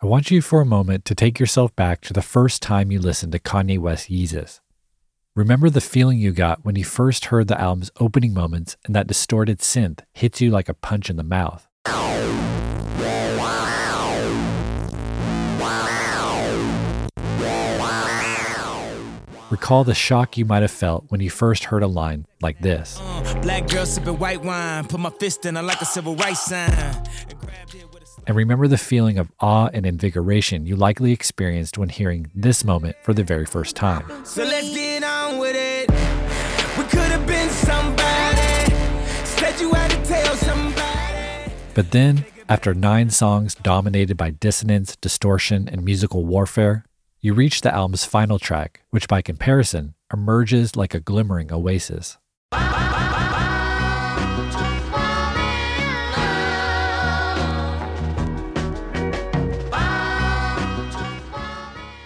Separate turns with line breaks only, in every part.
I want you for a moment to take yourself back to the first time you listened to Kanye West Yeezus. Remember the feeling you got when you first heard the album's opening moments and that distorted synth hits you like a punch in the mouth. Recall the shock you might have felt when you first heard a line like this.
Uh, black girl sipping white wine, put my fist in her like a civil rights sign.
And remember the feeling of awe and invigoration you likely experienced when hearing this moment for the very first time.
So let's get on with it. We could have been somebody. Said you had to tell somebody.
But then, after nine songs dominated by dissonance, distortion, and musical warfare, you reach the album's final track, which by comparison emerges like a glimmering oasis.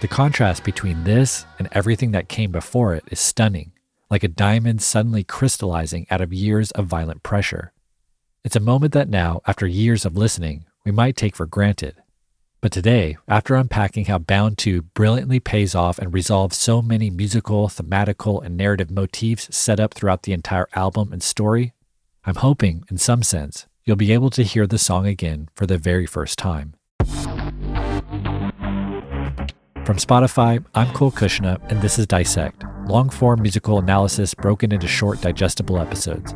The contrast between this and everything that came before it is stunning, like a diamond suddenly crystallizing out of years of violent pressure. It's a moment that now, after years of listening, we might take for granted. But today, after unpacking how Bound 2 brilliantly pays off and resolves so many musical, thematical, and narrative motifs set up throughout the entire album and story, I'm hoping, in some sense, you'll be able to hear the song again for the very first time. From Spotify, I'm Cole Cuchna, and this is Dissect, long form musical analysis broken into short, digestible episodes.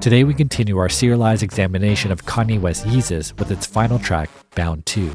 Today, we continue our serialized examination of Kanye West Yeezus with its final track, Bound 2.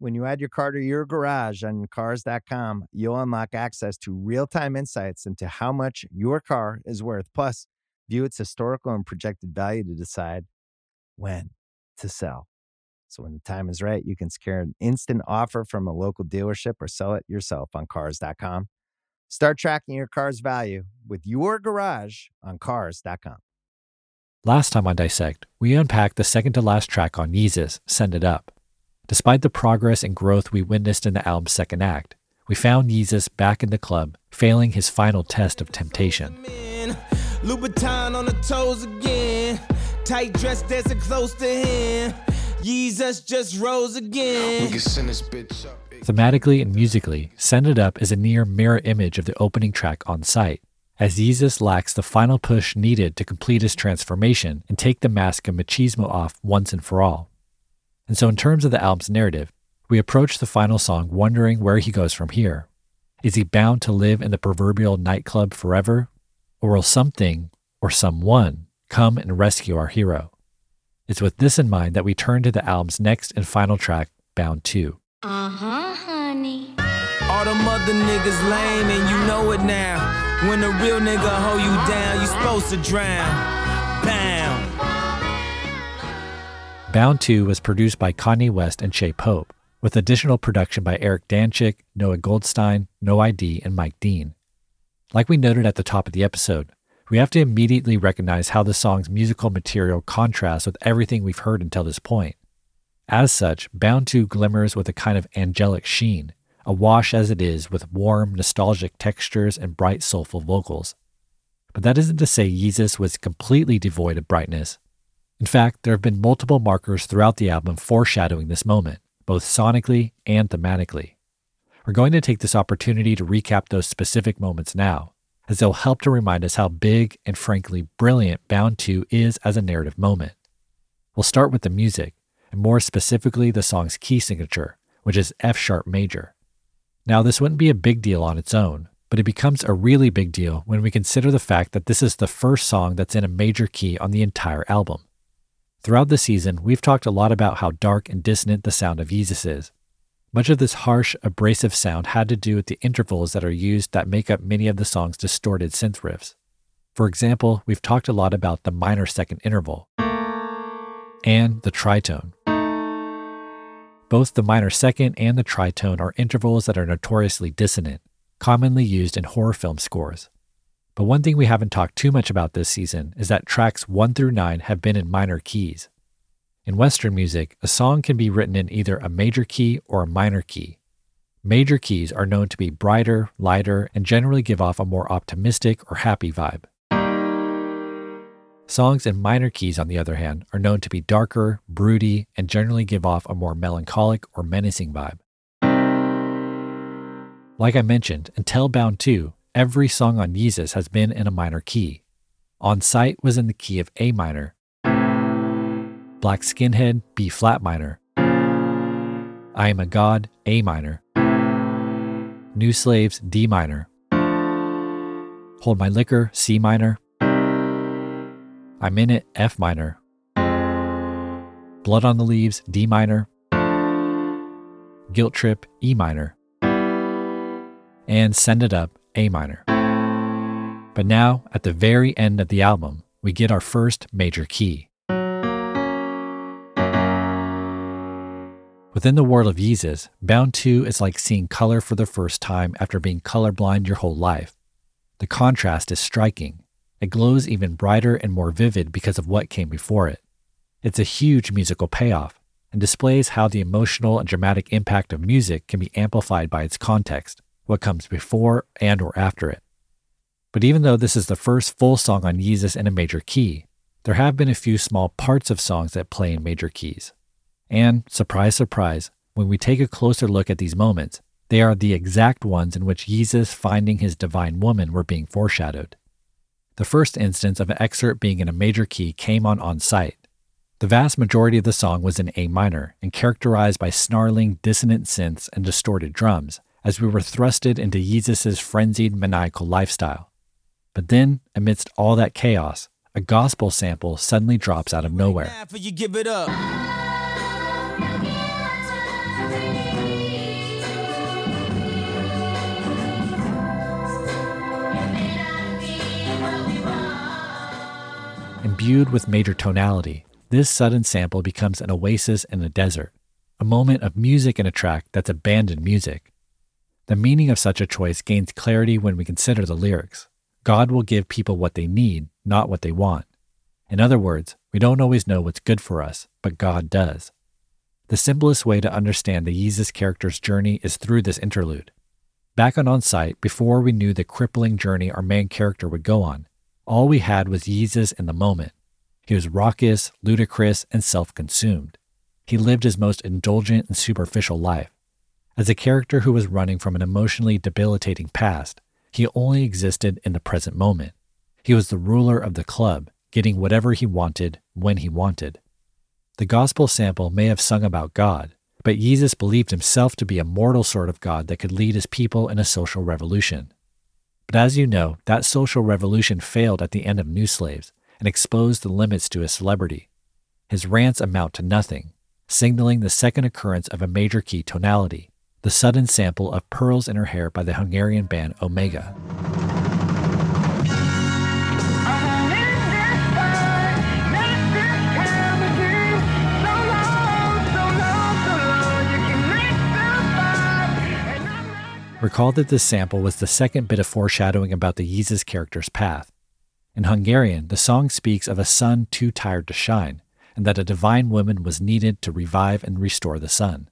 When you add your car to your garage on cars.com, you'll unlock access to real time insights into how much your car is worth. Plus, view its historical and projected value to decide when to sell. So, when the time is right, you can secure an instant offer from a local dealership or sell it yourself on cars.com. Start tracking your car's value with your garage on cars.com.
Last time on Dissect, we unpacked the second to last track on Yeezus, Send It Up. Despite the progress and growth we witnessed in the album's second act, we found Yeezus back in the club, failing his final test of temptation.
Louboutin on the toes again. Tight dress dancing close to him. Yeezus just rose again.
Thematically and musically, Send It Up is a near mirror image of the opening track on sight, as Yeezus lacks the final push needed to complete his transformation and take the mask of machismo off once and for all. And so, in terms of the album's narrative, we approach the final song wondering where he goes from here. Is he bound to live in the proverbial nightclub forever? Or will something or someone come and rescue our hero? It's with this in mind that we turn to the album's next and final track, Bound 2.
Uh huh, honey.
All them other niggas lame and you know it now. When a real nigga hold you down, you supposed to drown. Bound.
Bound 2 was produced by Kanye West and Che Pope, with additional production by Eric Danchick, Noah Goldstein, No ID, and Mike Dean. Like we noted at the top of the episode, we have to immediately recognize how the song's musical material contrasts with everything we've heard until this point. As such, Bound 2 glimmers with a kind of angelic sheen, awash as it is with warm, nostalgic textures and bright, soulful vocals. But that isn't to say Yeezus was completely devoid of brightness. In fact, there have been multiple markers throughout the album foreshadowing this moment, both sonically and thematically. We're going to take this opportunity to recap those specific moments now, as they'll help to remind us how big and frankly brilliant Bound 2 is as a narrative moment. We'll start with the music, and more specifically the song's key signature, which is F sharp major. Now, this wouldn't be a big deal on its own, but it becomes a really big deal when we consider the fact that this is the first song that's in a major key on the entire album. Throughout the season, we've talked a lot about how dark and dissonant the sound of Yeezus is. Much of this harsh, abrasive sound had to do with the intervals that are used that make up many of the song's distorted synth riffs. For example, we've talked a lot about the minor second interval and the tritone. Both the minor second and the tritone are intervals that are notoriously dissonant, commonly used in horror film scores. But one thing we haven't talked too much about this season is that tracks 1 through 9 have been in minor keys. In Western music, a song can be written in either a major key or a minor key. Major keys are known to be brighter, lighter, and generally give off a more optimistic or happy vibe. Songs in minor keys, on the other hand, are known to be darker, broody, and generally give off a more melancholic or menacing vibe. Like I mentioned, until Bound 2, every song on Yeezus has been in a minor key. On Sight was in the key of A minor, Black Skinhead, B flat minor, I Am a God, A minor, New Slaves, D minor, Hold My Liquor, C minor, I'm in It, F minor, Blood on the Leaves, D minor, Guilt Trip, E minor, and Send It Up, A minor. But now, at the very end of the album, we get our first major key. Within the world of Yeezus, Bound 2 is like seeing color for the first time after being colorblind your whole life. The contrast is striking. It glows even brighter and more vivid because of what came before it. It's a huge musical payoff and displays how the emotional and dramatic impact of music can be amplified by its context, what comes before and or after it. But even though this is the first full song on Yeezus in a major key, there have been a few small parts of songs that play in major keys. And, surprise, surprise, when we take a closer look at these moments, they are the exact ones in which Yeezus finding his divine woman were being foreshadowed. The first instance of an excerpt being in a major key came on On Sight. The vast majority of the song was in A minor and characterized by snarling, dissonant synths and distorted drums, as we were thrusted into Yeezus' frenzied maniacal lifestyle. But then, amidst all that chaos, a gospel sample suddenly drops out of nowhere.
You give it up.
Imbued with major tonality, this sudden sample becomes an oasis in a desert, a moment of music in a track that's abandoned music. The meaning of such a choice gains clarity when we consider the lyrics. God will give people what they need, not what they want. In other words, we don't always know what's good for us, but God does. The simplest way to understand the Yeezus character's journey is through this interlude. Back on On Sight, before we knew the crippling journey our main character would go on, all we had was Yeezus in the moment. He was raucous, ludicrous, and self consumed. He lived his most indulgent and superficial life. As a character who was running from an emotionally debilitating past, he only existed in the present moment. He was the ruler of the club, getting whatever he wanted when he wanted. The gospel sample may have sung about God, but Yeezus believed himself to be a mortal sort of God that could lead his people in a social revolution. But as you know, that social revolution failed at the end of New Slaves and exposed the limits to his celebrity. His rants amount to nothing, signaling the second occurrence of a major key tonality, the sudden sample of Pearls in Her Hair by the Hungarian band Omega. Recall that this sample was the second bit of foreshadowing about the Yeezus character's path. In Hungarian, the song speaks of a sun too tired to shine, and that a divine woman was needed to revive and restore the sun.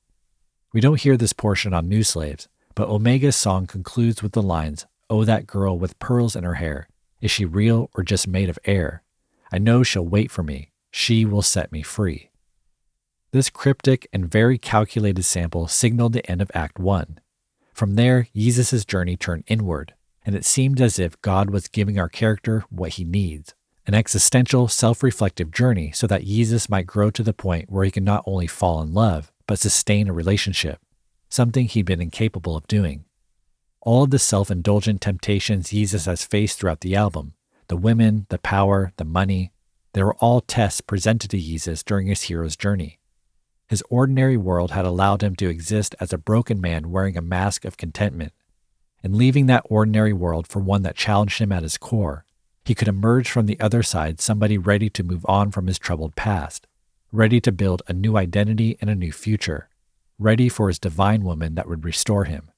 We don't hear this portion on New Slaves, but Omega's song concludes with the lines, Oh, that girl with pearls in her hair, is she real or just made of air? I know she'll wait for me. She will set me free. This cryptic and very calculated sample signaled the end of Act 1. From there, Yeezus' journey turned inward, and it seemed as if God was giving our character what he needs an existential, self reflective journey so that Yeezus might grow to the point where he can not only fall in love, but sustain a relationship, something he'd been incapable of doing. All of the self indulgent temptations Yeezus has faced throughout the album the women, the power, the money they were all tests presented to Yeezus during his hero's journey. His ordinary world had allowed him to exist as a broken man wearing a mask of contentment. And leaving that ordinary world for one that challenged him at his core, he could emerge from the other side somebody ready to move on from his troubled past, ready to build a new identity and a new future, ready for his divine woman that would restore him.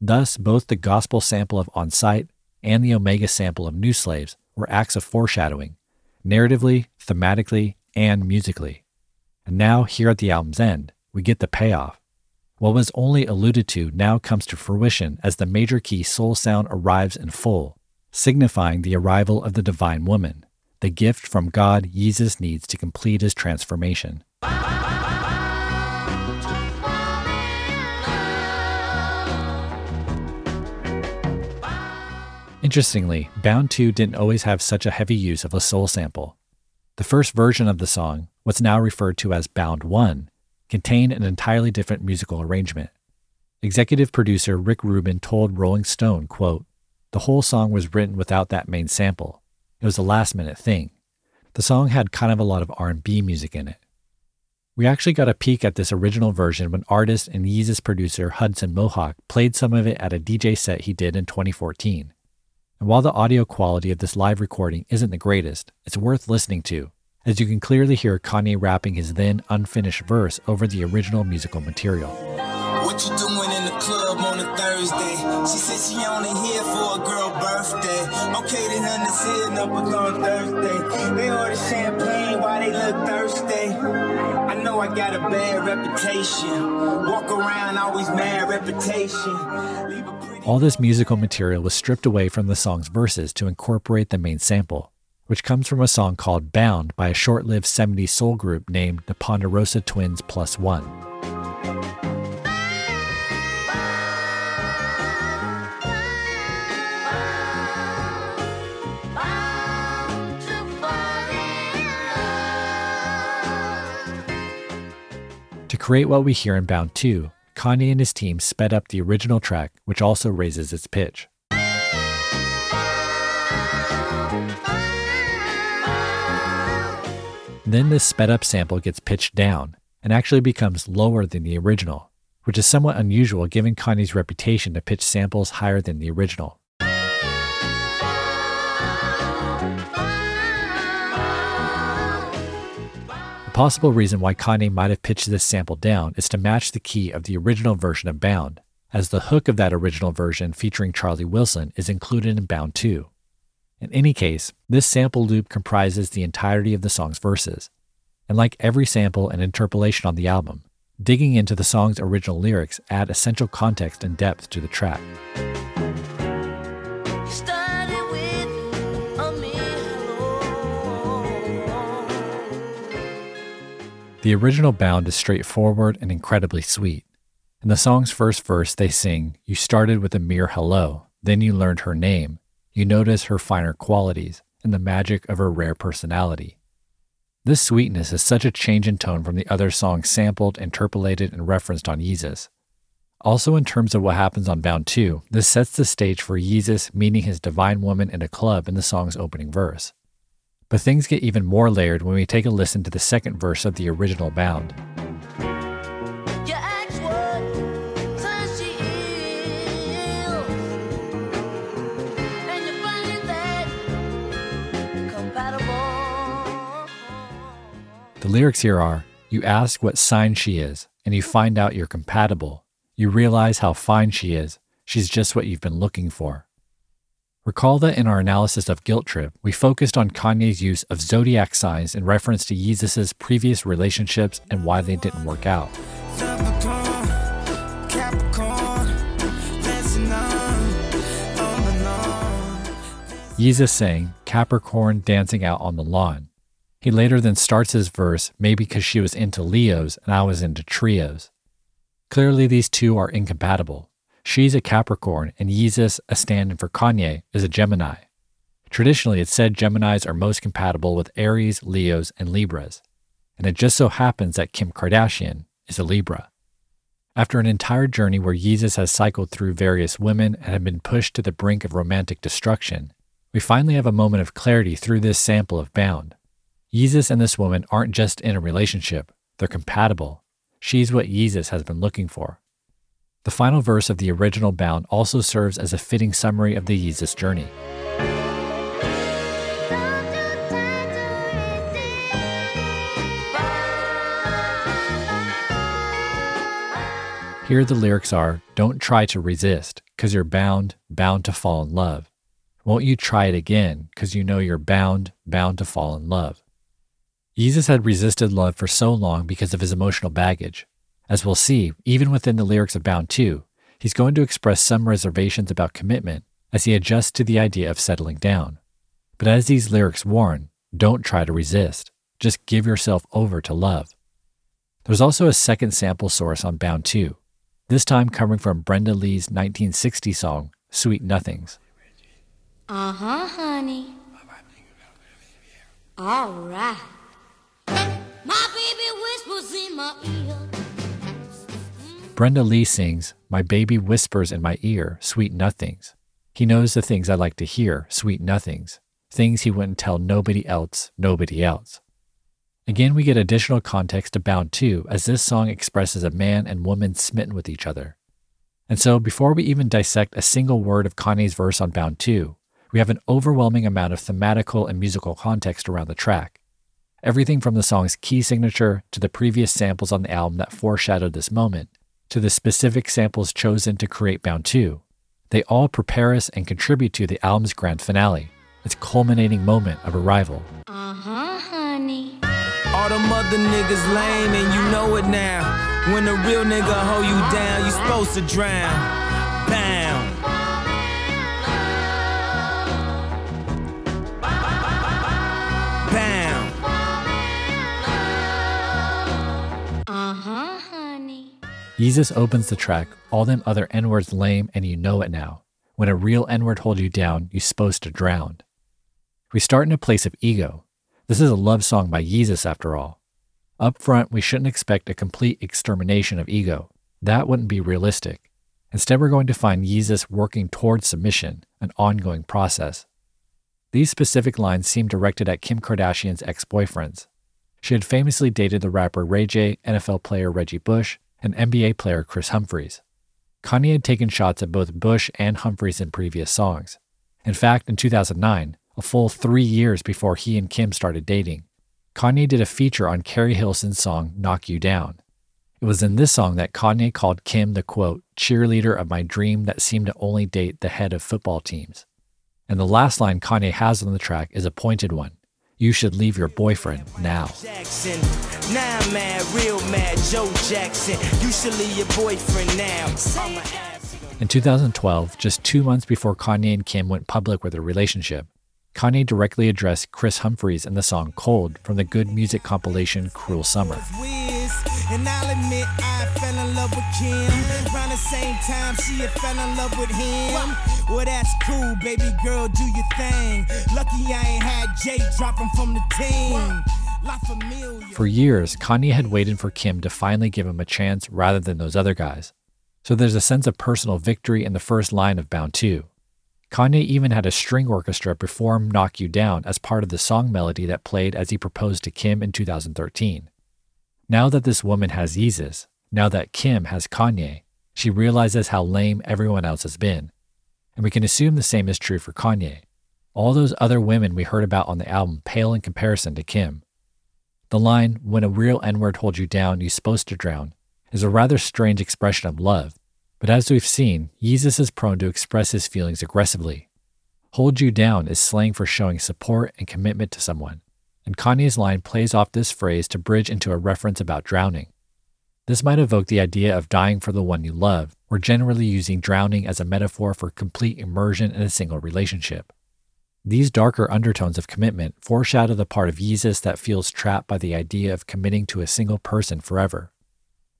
Thus, both the gospel sample of On Sight and the Omega sample of New Slaves were acts of foreshadowing, narratively, thematically, and musically. And now, here at the album's end, we get the payoff. What was only alluded to now comes to fruition as the major key soul sound arrives in full, signifying the arrival of the divine woman, the gift from God Yeezus needs to complete his transformation. Interestingly, Bound 2 didn't always have such a heavy use of a soul sample. The first version of the song, what's now referred to as Bound 1, contained an entirely different musical arrangement. Executive producer Rick Rubin told Rolling Stone, quote, "The whole song was written without that main sample. It was a last-minute thing. The song had kind of a lot of R&B music in it. We actually got a peek at this original version when artist and Yeezus producer Hudson Mohawke played some of it at a DJ set he did in 2014. And while the audio quality of this live recording isn't the greatest, it's worth listening to, as you can clearly hear Kanye rapping his then unfinished verse over the original musical material.
What you doing in the club on a Thursday? She said she only here for a girl birthday. Okay, then honey up on Thursday. They order champagne while they look thirsty. I know I got a bad reputation. Walk around always mad reputation.
All this musical material was stripped away from the song's verses to incorporate the main sample, which comes from a song called Bound by a short lived 70s soul group named the Ponderosa Twins Plus One. Create what we hear in Bound 2, Kanye and his team sped up the original track, which also raises its pitch. Then this sped up sample gets pitched down and actually becomes lower than the original, which is somewhat unusual given Kanye's reputation to pitch samples higher than the original. Possible reason why Kanye might have pitched this sample down is to match the key of the original version of Bound, as the hook of that original version featuring Charlie Wilson is included in Bound 2. In any case, this sample loop comprises the entirety of the song's verses. And like every sample and interpolation on the album, digging into the song's original lyrics add essential context and depth to the track. The original Bound is straightforward and incredibly sweet. In the song's first verse, they sing, You started with a mere hello, then you learned her name, you notice her finer qualities, and the magic of her rare personality. This sweetness is such a change in tone from the other songs sampled, interpolated, and referenced on Yeezus. Also, in terms of what happens on Bound 2, this sets the stage for Yeezus meeting his divine woman in a club in the song's opening verse. But things get even more layered when we take a listen to the second verse of the original Bound. The lyrics here are You ask what sign she is, and you find out you're compatible. You realize how fine she is. She's just what you've been looking for. Recall that in our analysis of Guilt Trip, we focused on Kanye's use of zodiac signs in reference to Yeezus' previous relationships and why they didn't work out. Yeezus saying, Capricorn dancing out on the lawn. He later then starts his verse, maybe because she was into Leos and I was into trios. Clearly, these two are incompatible. She's a Capricorn, and Yeezus, a stand in for Kanye, is a Gemini. Traditionally, it's said Geminis are most compatible with Aries, Leos, and Libras. And it just so happens that Kim Kardashian is a Libra. After an entire journey where Yeezus has cycled through various women and had been pushed to the brink of romantic destruction, we finally have a moment of clarity through this sample of Bound. Yeezus and this woman aren't just in a relationship, they're compatible. She's what Yeezus has been looking for. The final verse of the original Bound also serves as a fitting summary of the Yeezus journey. Here the lyrics are Don't try to resist, because you're bound, bound to fall in love. Won't you try it again, because you know you're bound, bound to fall in love. Yeezus had resisted love for so long because of his emotional baggage. As we'll see, even within the lyrics of Bound 2, he's going to express some reservations about commitment as he adjusts to the idea of settling down. But as these lyrics warn, don't try to resist. Just give yourself over to love. There's also a second sample source on Bound 2, this time coming from Brenda Lee's 1960 song, Sweet Nothings.
Uh huh, honey. All right. My baby whispers in my ear.
Brenda Lee sings, My baby whispers in my ear, sweet nothings. He knows the things I like to hear, sweet nothings. Things he wouldn't tell nobody else, nobody else. Again, we get additional context to Bound 2 as this song expresses a man and woman smitten with each other. And so, before we even dissect a single word of Kanye's verse on Bound 2, we have an overwhelming amount of thematical and musical context around the track. Everything from the song's key signature to the previous samples on the album that foreshadowed this moment, to the specific samples chosen to create Bound 2, they all prepare us and contribute to the album's grand finale, its culminating moment of arrival.
Uh huh, honey.
All them other niggas lame and you know it now. When a real nigga hold you down, you supposed to drown.
Yeezus opens the track, all them other N words lame and you know it now. When a real N word hold you down, you supposed to drown. We start in a place of ego. This is a love song by Yeezus after all. Up front, we shouldn't expect a complete extermination of ego. That wouldn't be realistic. Instead, we're going to find Yeezus working towards submission, an ongoing process. These specific lines seem directed at Kim Kardashian's ex boyfriends. She had famously dated the rapper Ray J, NFL player Reggie Bush, and NBA player Kris Humphries. Kanye had taken shots at both Bush and Humphries in previous songs. In fact, in 2009, a full three years before he and Kim started dating, Kanye did a feature on Keri Hilson's song Knock You Down. It was in this song that Kanye called Kim the quote, cheerleader of my dream that seemed to only date the head of football teams. And the last line Kanye has on the track is a pointed one You should leave your boyfriend now.
Jackson. Now I'm mad, real mad, Joe Jackson. You should leave your boyfriend now. I'ma ask him.
In 2012, just two months before Kanye and Kim went public with their relationship, Kanye directly addressed Kris Humphries in the song Cold from the GOOD Music compilation Cruel Summer.
And I'll admit I fell in love with Kim. Around the same time she had fell in love with him. Well, that's cool, baby girl, do your thing. Lucky I ain't had Jay dropping from the team.
For years, Kanye had waited for Kim to finally give him a chance rather than those other guys. So there's a sense of personal victory in the first line of Bound 2. Kanye even had a string orchestra perform Knock You Down as part of the song melody that played as he proposed to Kim in 2013. Now that this woman has Yeezus, now that Kim has Kanye, she realizes how lame everyone else has been. And we can assume the same is true for Kanye. All those other women we heard about on the album pale in comparison to Kim. The line, when a real N word holds you down, you're supposed to drown, is a rather strange expression of love. But as we've seen, Yeezus is prone to express his feelings aggressively. Hold you down is slang for showing support and commitment to someone, and Kanye's line plays off this phrase to bridge into a reference about drowning. This might evoke the idea of dying for the one you love, or generally using drowning as a metaphor for complete immersion in a single relationship. These darker undertones of commitment foreshadow the part of Yeezus that feels trapped by the idea of committing to a single person forever.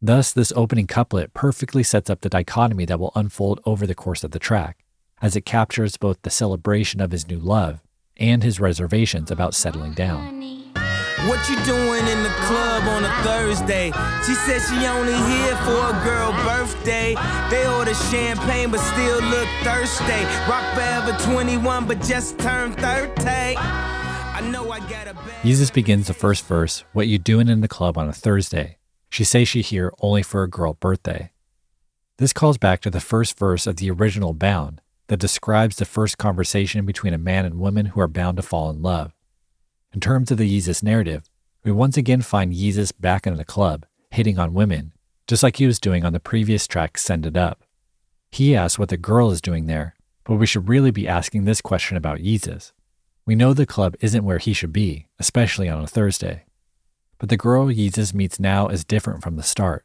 Thus, this opening couplet perfectly sets up the dichotomy that will unfold over the course of the track, as it captures both the celebration of his new love and his reservations about settling down.
What you doing in the club on a Thursday? She said she only here for a girl birthday. They order champagne but still look thirsty. Rock forever 21 but just turned 30. I know I got a bad
Yeezus begins the first verse, What you doing in the club on a Thursday? She say she here only for a girl birthday. This calls back to the first verse of the original Bound that describes the first conversation between a man and woman who are bound to fall in love. In terms of the Yeezus narrative, we once again find Yeezus back in the club, hitting on women, just like he was doing on the previous track Send It Up. He asks what the girl is doing there, but we should really be asking this question about Yeezus. We know the club isn't where he should be, especially on a Thursday. But the girl Yeezus meets now is different from the start.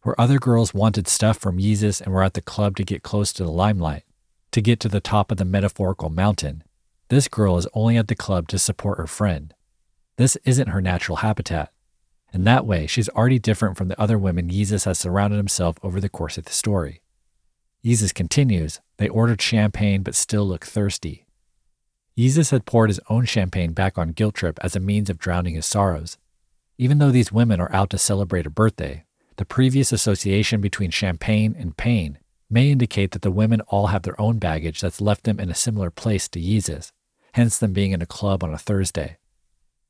Where other girls wanted stuff from Yeezus and were at the club to get close to the limelight, to get to the top of the metaphorical mountain, this girl is only at the club to support her friend. This isn't her natural habitat. In that way, she's already different from the other women Yeezus has surrounded himself over the course of the story. Yeezus continues, they ordered champagne but still look thirsty. Yeezus had poured his own champagne back on Guilt Trip as a means of drowning his sorrows. Even though these women are out to celebrate a birthday, the previous association between champagne and pain may indicate that the women all have their own baggage that's left them in a similar place to Yeezus, hence them being in a club on a Thursday.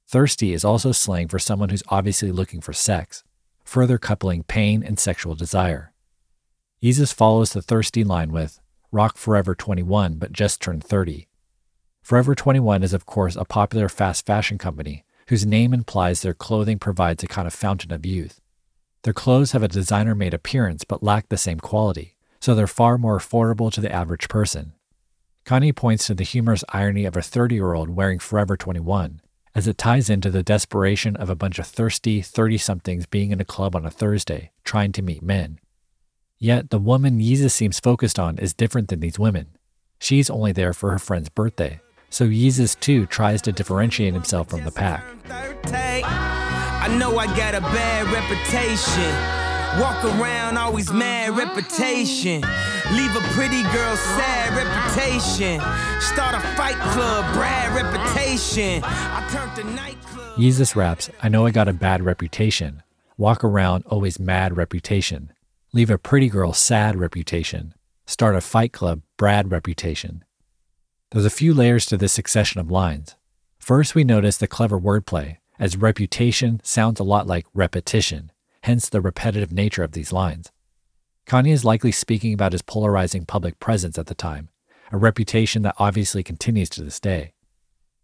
Thirsty is also slang for someone who's obviously looking for sex, further coupling pain and sexual desire. Yeezus follows the thirsty line with, Rock Forever 21, but just turned 30. Forever 21 is, of course, a popular fast fashion company whose name implies their clothing provides a kind of fountain of youth. Their clothes have a designer made appearance but lack the same quality, so they're far more affordable to the average person. Kanye points to the humorous irony of a 30 year old wearing Forever 21, as it ties into the desperation of a bunch of thirsty 30 somethings being in a club on a Thursday, trying to meet men. Yet the woman Yeezus seems focused on is different than these women. She's only there for her friend's birthday, so Yeezus too tries to differentiate himself from the pack.
I know I got a bad reputation. Walk around always mad uh-huh. reputation. Leave a pretty girl sad uh-huh. reputation. Start a fight club, Brad reputation. I turned the nightclub.
Yeezus raps, I know I got a bad reputation. Walk around always mad reputation. Leave a pretty girl sad reputation. Start a fight club, Brad reputation. There's a few layers to this succession of lines. First, we notice the clever wordplay, as reputation sounds a lot like repetition, hence the repetitive nature of these lines. Kanye is likely speaking about his polarizing public presence at the time, a reputation that obviously continues to this day.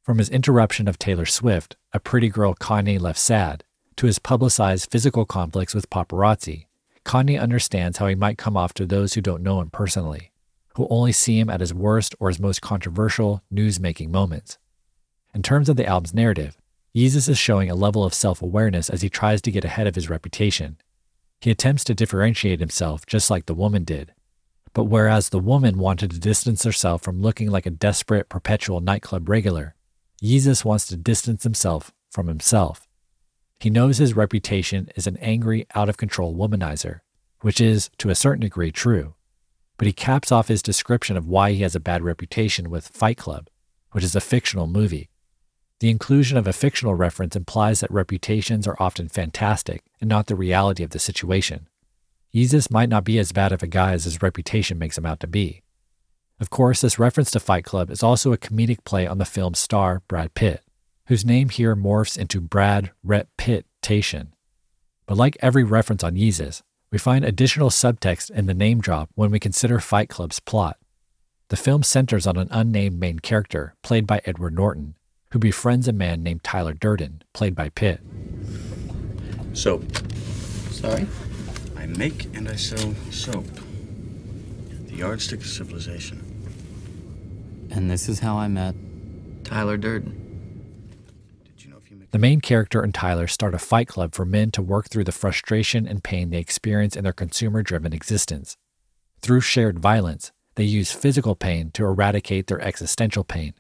From his interruption of Taylor Swift, a pretty girl Kanye left sad, to his publicized physical conflicts with paparazzi, Kanye understands how he might come off to those who don't know him personally, who only see him at his worst or his most controversial, news making moments. In terms of the album's narrative, Yeezus is showing a level of self awareness as he tries to get ahead of his reputation. He attempts to differentiate himself just like the woman did. But whereas the woman wanted to distance herself from looking like a desperate, perpetual nightclub regular, Yeezus wants to distance himself from himself. He knows his reputation is an angry, out of control womanizer, which is, to a certain degree, true. But he caps off his description of why he has a bad reputation with Fight Club, which is a fictional movie. The inclusion of a fictional reference implies that reputations are often fantastic and not the reality of the situation. Yeezus might not be as bad of a guy as his reputation makes him out to be. Of course, this reference to Fight Club is also a comedic play on the film's star, Brad Pitt, whose name here morphs into Brad Rhett Pitt-tation. But like every reference on Yeezus, we find additional subtext in the name drop when we consider Fight Club's plot. The film centers on an unnamed main character, played by Edward Norton, who befriends a man named Tyler Durden, played by Pitt.
Soap.
Sorry?
I make and I sell soap. The yardstick of civilization.
And this is how I met
Tyler Durden.
Did you know if you make
The main character and Tyler start a fight club for men to work through the frustration and pain they experience in their consumer driven existence. Through shared violence, they use physical pain to eradicate their existential pain.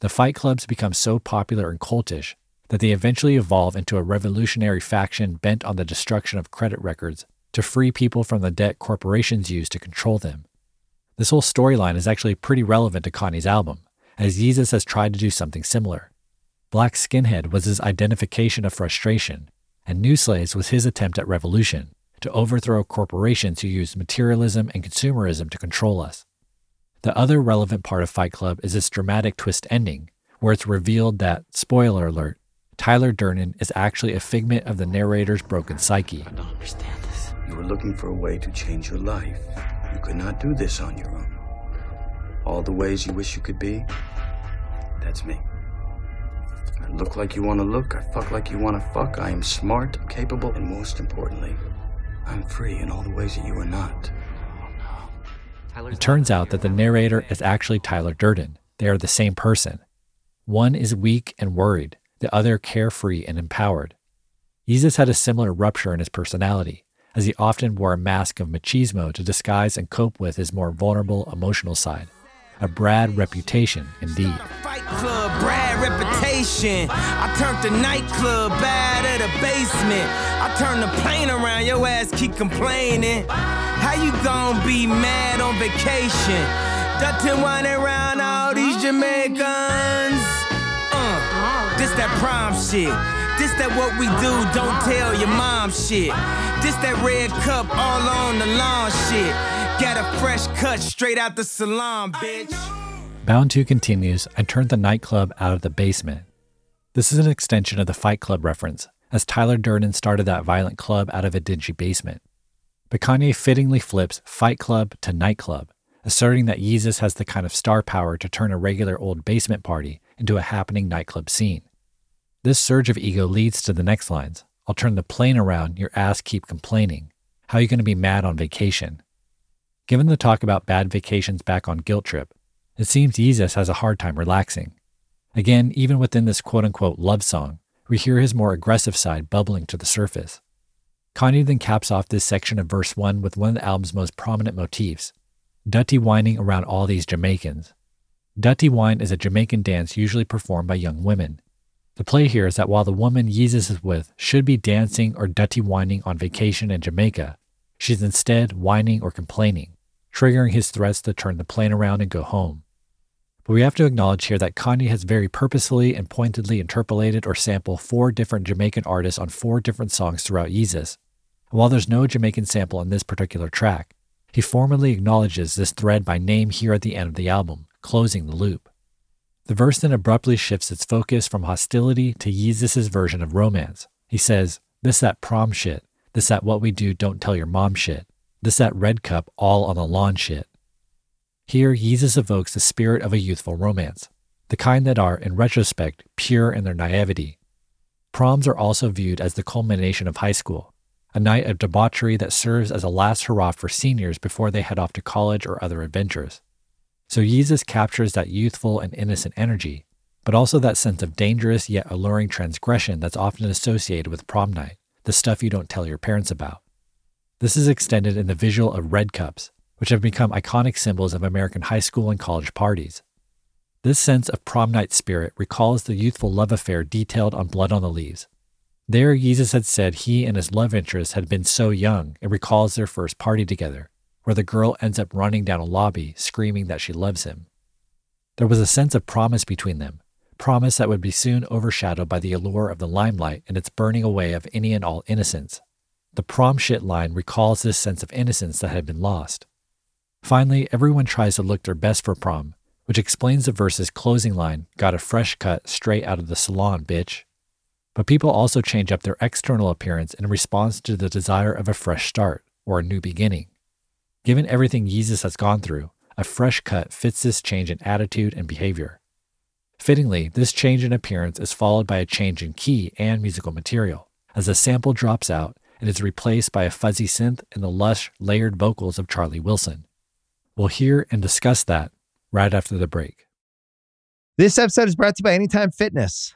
The fight clubs become so popular and cultish that they eventually evolve into a revolutionary faction bent on the destruction of credit records to free people from the debt corporations use to control them. This whole storyline is actually pretty relevant to Kanye's album, as Yeezus has tried to do something similar. Black Skinhead was his identification of frustration, and New Slaves was his attempt at revolution to overthrow corporations who use materialism and consumerism to control us. The other relevant part of Fight Club is its dramatic twist ending, where it's revealed that, spoiler alert, Tyler Durden is actually a figment of the narrator's broken psyche.
I don't understand this.
You were looking for a way to change your life. You could not do this on your own. All the ways you wish you could be, that's me. I look like you want to look. I fuck like you want to fuck. I am smart, capable, and most importantly, I'm free in all the ways that you are not.
It turns out that the narrator is actually Tyler Durden. They are the same person. One is weak and worried, the other carefree and empowered. Yeezus had a similar rupture in his personality, as he often wore a mask of machismo to disguise and cope with his more vulnerable emotional side. A Brad reputation, indeed.
Fight club, Brad reputation. I turned the nightclub bad at a basement. I turned the plane around, your ass keep complaining. How you gon' be mad on vacation? Dutty whining around all these Jamaicans. Uh, this that prom shit. This that what we do, don't tell your mom shit. This that red cup all on the lawn shit. Got a fresh cut straight out the salon, bitch.
Bound 2 continues and turned the nightclub out of the basement. This is an extension of the Fight Club reference, as Tyler Durden started that violent club out of a dingy basement. But Kanye fittingly flips Fight Club to nightclub, asserting that Yeezus has the kind of star power to turn a regular old basement party into a happening nightclub scene. This surge of ego leads to the next lines I'll turn the plane around, your ass keep complaining. How you going to be mad on vacation? Given the talk about bad vacations back on Guilt Trip, it seems Yeezus has a hard time relaxing. Again, even within this quote unquote love song, we hear his more aggressive side bubbling to the surface. Kanye then caps off this section of verse 1 with one of the album's most prominent motifs Dutty whining around all these Jamaicans. Dutty wine is a Jamaican dance usually performed by young women. The play here is that while the woman Yeezus is with should be dancing or dutty whining on vacation in Jamaica, she's instead whining or complaining, triggering his threats to turn the plane around and go home. But we have to acknowledge here that Kanye has very purposefully and pointedly interpolated or sampled four different Jamaican artists on four different songs throughout Yeezus. While there's no Jamaican sample on this particular track, he formally acknowledges this thread by name here at the end of the album, closing the loop. The verse then abruptly shifts its focus from hostility to Yeezus' version of romance. He says, This that prom shit, this that what we do don't tell your mom shit, this that red cup all on the lawn shit. Here, Yeezus evokes the spirit of a youthful romance, the kind that are, in retrospect, pure in their naivety. Proms are also viewed as the culmination of high school, a night of debauchery that serves as a last hurrah for seniors before they head off to college or other adventures. So Yeezus captures that youthful and innocent energy, but also that sense of dangerous yet alluring transgression that's often associated with prom night, the stuff you don't tell your parents about. This is extended in the visual of red cups, which have become iconic symbols of American high school and college parties. This sense of prom night spirit recalls the youthful love affair detailed on Blood on the Leaves. There, Yeezus had said he and his love interest had been so young and recalls their first party together, where the girl ends up running down a lobby screaming that she loves him. There was a sense of promise between them, promise that would be soon overshadowed by the allure of the limelight and its burning away of any and all innocence. The prom shit line recalls this sense of innocence that had been lost. Finally, everyone tries to look their best for prom, which explains the verse's closing line got a fresh cut straight out of the salon, bitch. But people also change up their external appearance in response to the desire of a fresh start or a new beginning. Given everything Yeezus has gone through, a fresh cut fits this change in attitude and behavior. Fittingly, this change in appearance is followed by a change in key and musical material, as the sample drops out and is replaced by a fuzzy synth and the lush, layered vocals of Charlie Wilson. We'll hear and discuss that right after the break.
This episode is brought to you by Anytime Fitness.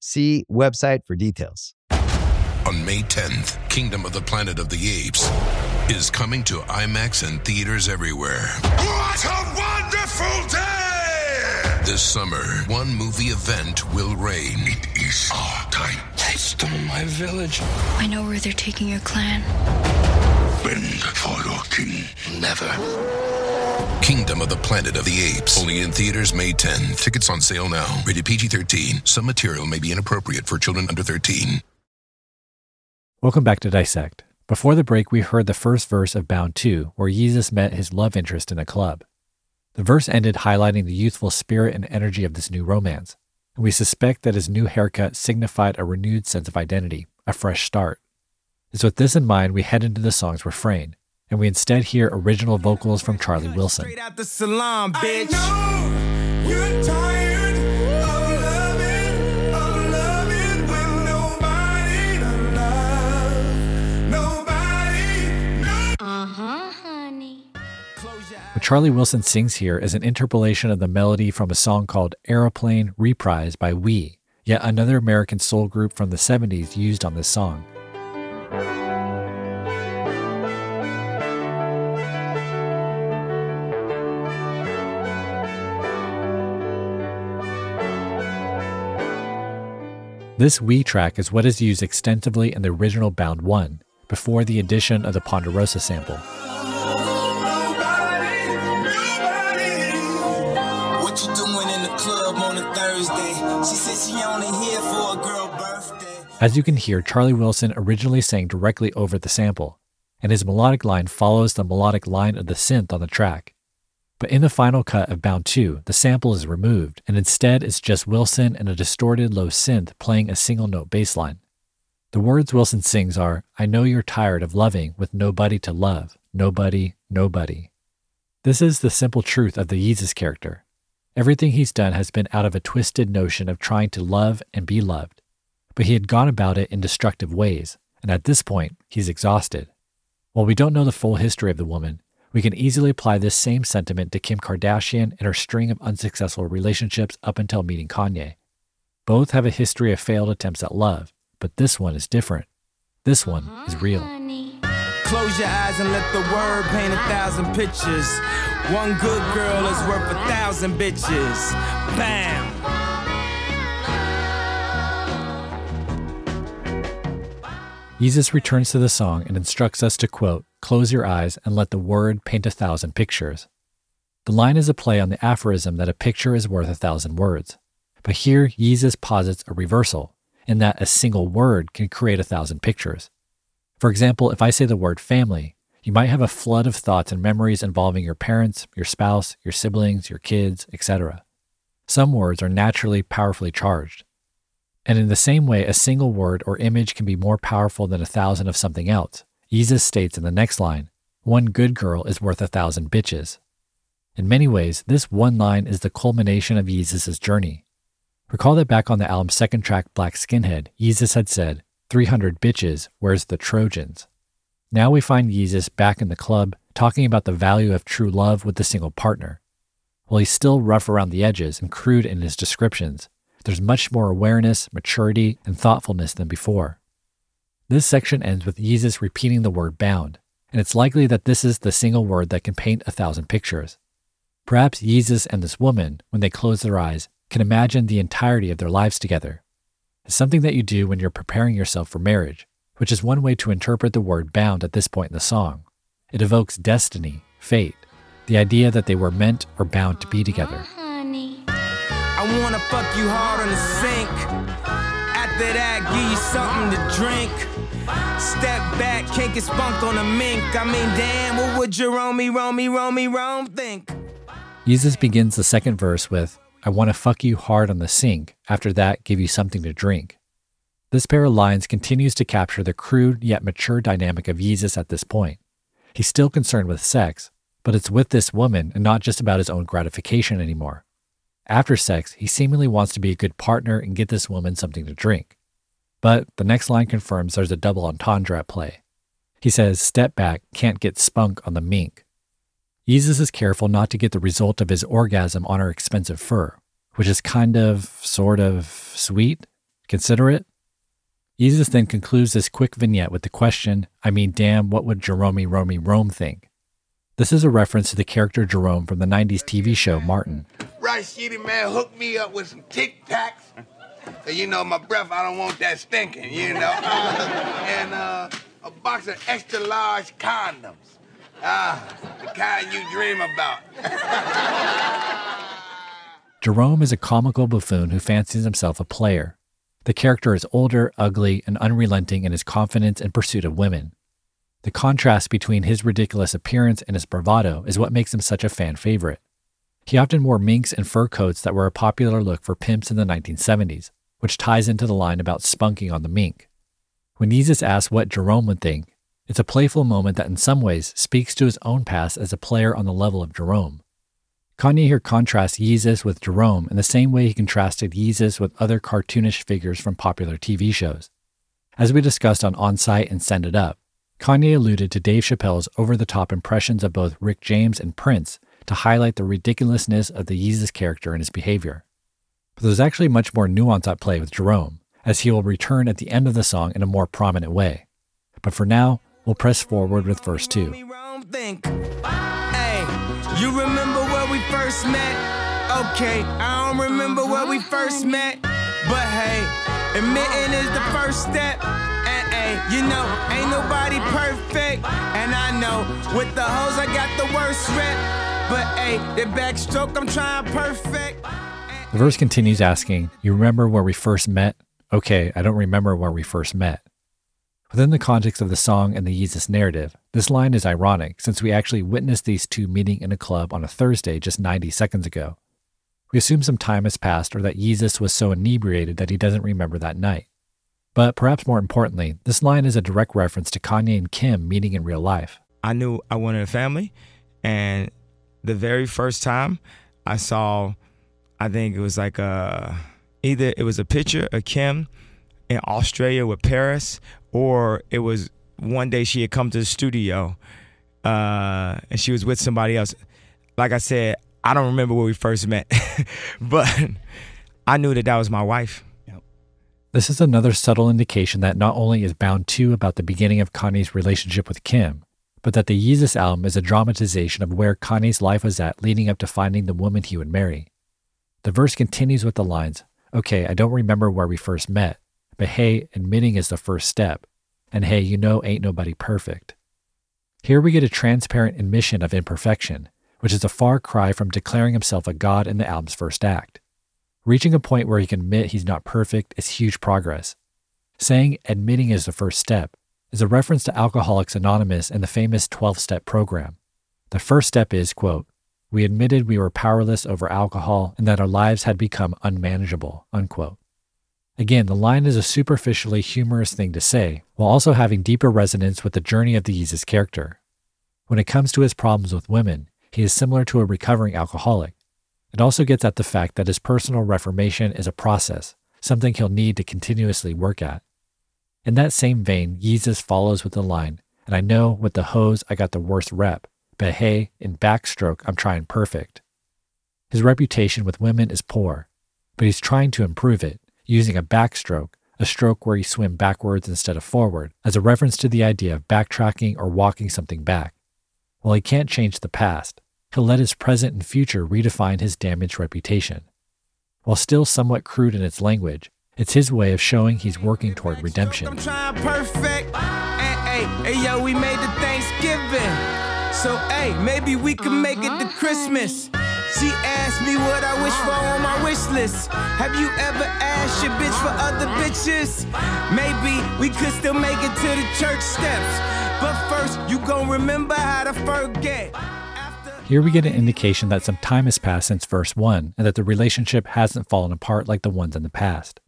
See website for details.
On May 10th, Kingdom of the Planet of the Apes is coming to IMAX and theaters everywhere.
What a wonderful day!
This summer, one movie event will reign.
It is our time.
They stole my village.
I know where they're taking your clan.
Bend for your king.
Never.
Kingdom of the Planet of the Apes. Only in theaters May 10. Tickets on sale now. Rated PG 13. Some material may be inappropriate for children under 13.
Welcome back to Dissect. Before the break, we heard the first verse of Bound 2, where Yeezus met his love interest in a club. The verse ended highlighting the youthful spirit and energy of this new romance, and we suspect that his new haircut signified a renewed sense of identity, a fresh start. It's with this in mind we head into the song's refrain, and we instead hear original vocals from Charlie Wilson.
Straight out the salon, bitch.
I know you're tired of loving, of loving with nobody to love. Nobody, no.
Uh huh, honey.
What Charlie Wilson sings here is an interpolation of the melody from a song called Aeroplane Reprise by Wee, yet another American soul group from the 70s used on this song. This Wee track is what is used extensively in the original Bound 1, before the addition of the Ponderosa sample.
What you doing in the club on a Thursday? She said she only here for a girl birthday.
As you can hear, Charlie Wilson originally sang directly over the sample, and his melodic line follows the melodic line of the synth on the track. But in the final cut of Bound 2, the sample is removed, and instead it's just Wilson and a distorted low synth playing a single note bass line. The words Wilson sings are I know you're tired of loving with nobody to love, nobody, nobody. This is the simple truth of the Yeezus character. Everything he's done has been out of a twisted notion of trying to love and be loved, but he had gone about it in destructive ways, and at this point, he's exhausted. While we don't know the full history of the woman, we can easily apply this same sentiment to Kim Kardashian and her string of unsuccessful relationships up until meeting Kanye. Both have a history of failed attempts at love, but this one is different. This one is uh-huh,
real.
Close your eyes and let the word paint a thousand pictures. One good girl is worth a thousand bitches. Bam!
Yeezus returns to the song and instructs us to quote, Close your eyes and let the word paint a thousand pictures. The line is a play on the aphorism that a picture is worth a thousand words. But here, Yeezus posits a reversal, in that a single word can create a thousand pictures. For example, if I say the word family, you might have a flood of thoughts and memories involving your parents, your spouse, your siblings, your kids, etc. Some words are naturally powerfully charged. And in the same way, a single word or image can be more powerful than a thousand of something else. Yeezus states in the next line, one good girl is worth a thousand bitches. In many ways, this one line is the culmination of Yeezus' journey. Recall that back on the album's second track, Black Skinhead, Yeezus had said, 300 bitches, where's the Trojans? Now we find Yeezus back in the club talking about the value of true love with the single partner. While he's still rough around the edges and crude in his descriptions, there's much more awareness, maturity, and thoughtfulness than before. This section ends with Yeezus repeating the word bound, and it's likely that this is the single word that can paint a thousand pictures. Perhaps Yeezus and this woman, when they close their eyes, can imagine the entirety of their lives together. It's something that you do when you're preparing yourself for marriage, which is one way to interpret the word bound at this point in the song. It evokes destiny, fate, the idea that they were meant or bound to be together.
Wanna fuck you hard on the sink. After that, give you something to drink. Step back, can't get spunk on a mink. I mean, damn, what would Jerome, Romy, Romy, Rome think?
Yeezus begins the second verse with, I want to fuck you hard on the sink, after that, give you something to drink. This pair of lines continues to capture the crude yet mature dynamic of Yeezus at this point. He's still concerned with sex, but it's with this woman and not just about his own gratification anymore. After sex, he seemingly wants to be a good partner and get this woman something to drink. But the next line confirms there's a double entendre at play. He says, Step back, can't get spunk on the mink. Yeezus is careful not to get the result of his orgasm on her expensive fur, which is kind of, sort of sweet, considerate. Yeezus then concludes this quick vignette with the question, I mean, damn, what would Jerome Romy Rome think? This is a reference to the character Jerome from the 90s TV show Martin.
Right, shitty man hooked me up with some Tic Tacs. So, you know, my breath, I don't want that stinking, you know. and uh, a box of extra large condoms. Ah, the kind you dream about.
Jerome is a comical buffoon who fancies himself a player. The character is older, ugly, and unrelenting in his confidence and pursuit of women. The contrast between his ridiculous appearance and his bravado is what makes him such a fan favorite. He often wore minks and fur coats that were a popular look for pimps in the 1970s, which ties into the line about spunking on the mink. When Yeezus asks what Jerome would think, it's a playful moment that in some ways speaks to his own past as a player on the level of Jerome. Kanye here contrasts Yeezus with Jerome in the same way he contrasted Yeezus with other cartoonish figures from popular TV shows. As we discussed on On Sight and Send It Up, Kanye alluded to Dave Chappelle's over the top impressions of both Rick James and Prince to highlight the ridiculousness of the Yeezus character and his behavior. But there's actually much more nuance at play with Jerome, as he will return at the end of the song in a more prominent way. But for now, we'll press forward with verse 2.
Hey, you remember where we first met? Okay, I don't remember where we first met. But hey, admitting is the first step. You know, ain't nobody perfect. And I know, with the hoes, I got the worst rep. But hey, the backstroke, I'm trying perfect.
The verse continues asking, You remember where we first met? Okay, I don't remember where we first met. Within the context of the song and the Yeezus narrative, this line is ironic since we actually witnessed these two meeting in a club on a Thursday just 90 seconds ago. We assume some time has passed or that Yeezus was so inebriated that he doesn't remember that night. But perhaps more importantly, this line is a direct reference to Kanye and Kim meeting in real life.
I knew I wanted a family, and the very first time I saw, I think it was like a either it was a picture of Kim in Australia with Paris, or it was one day she had come to the studio, uh, and she was with somebody else. Like I said, I don't remember where we first met, but I knew that that was my wife.
This is another subtle indication that not only is Bound 2 about the beginning of Kanye's relationship with Kim, but that the Yeezus album is a dramatization of where Kanye's life was at leading up to finding the woman he would marry. The verse continues with the lines, Okay, I don't remember where we first met, but hey, admitting is the first step. And hey, you know, ain't nobody perfect. Here we get a transparent admission of imperfection, which is a far cry from declaring himself a god in the album's first act. Reaching a point where he can admit he's not perfect is huge progress. Saying admitting is the first step is a reference to Alcoholics Anonymous and the famous 12 step program. The first step is, quote, we admitted we were powerless over alcohol and that our lives had become unmanageable, unquote. Again, the line is a superficially humorous thing to say, while also having deeper resonance with the journey of the Yeezus character. When it comes to his problems with women, he is similar to a recovering alcoholic. It also gets at the fact that his personal reformation is a process, something he'll need to continuously work at. In that same vein, Yeezus follows with the line, and I know with the hose I got the worst rep, but hey, in backstroke I'm trying perfect. His reputation with women is poor, but he's trying to improve it, using a backstroke, a stroke where you swim backwards instead of forward, as a reference to the idea of backtracking or walking something back. While he can't change the past, he'll let his present and future redefine his damaged reputation. While still somewhat crude in its language, it's his way of showing he's working toward redemption.
I'm trying perfect. Hey, hey, hey, yo, we made the Thanksgiving. So, hey, maybe we can make it to mm-hmm. Christmas. She asked me what I wish for on my wish list. Have you ever asked your bitch for other bitches? Maybe we could still make it to the church steps. But first, you gon' remember how to forget.
Here we get an indication that some time has passed since verse 1 and that the relationship hasn't fallen apart like the ones in the past.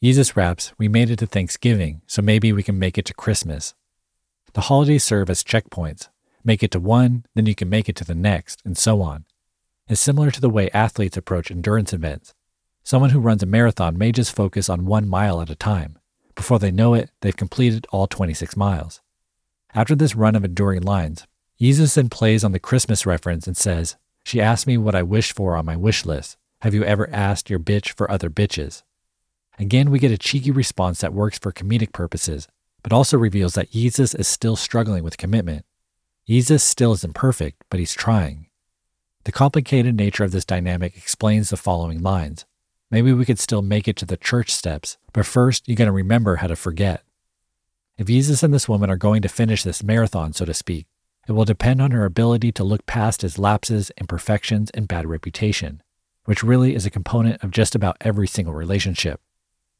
Yeezus raps, We made it to Thanksgiving, so maybe we can make it to Christmas. The holidays serve as checkpoints. Make it to one, then you can make it to the next, and so on. is similar to the way athletes approach endurance events. Someone who runs a marathon may just focus on one mile at a time. Before they know it, they've completed all 26 miles. After this run of enduring lines, Yeezus then plays on the Christmas reference and says, She asked me what I wished for on my wish list. Have you ever asked your bitch for other bitches? Again, we get a cheeky response that works for comedic purposes, but also reveals that Yeezus is still struggling with commitment. Yeezus still isn't perfect, but he's trying. The complicated nature of this dynamic explains the following lines. Maybe we could still make it to the church steps, but first you gotta remember how to forget. If Yeezus and this woman are going to finish this marathon, so to speak, it will depend on her ability to look past his lapses, imperfections, and bad reputation, which really is a component of just about every single relationship.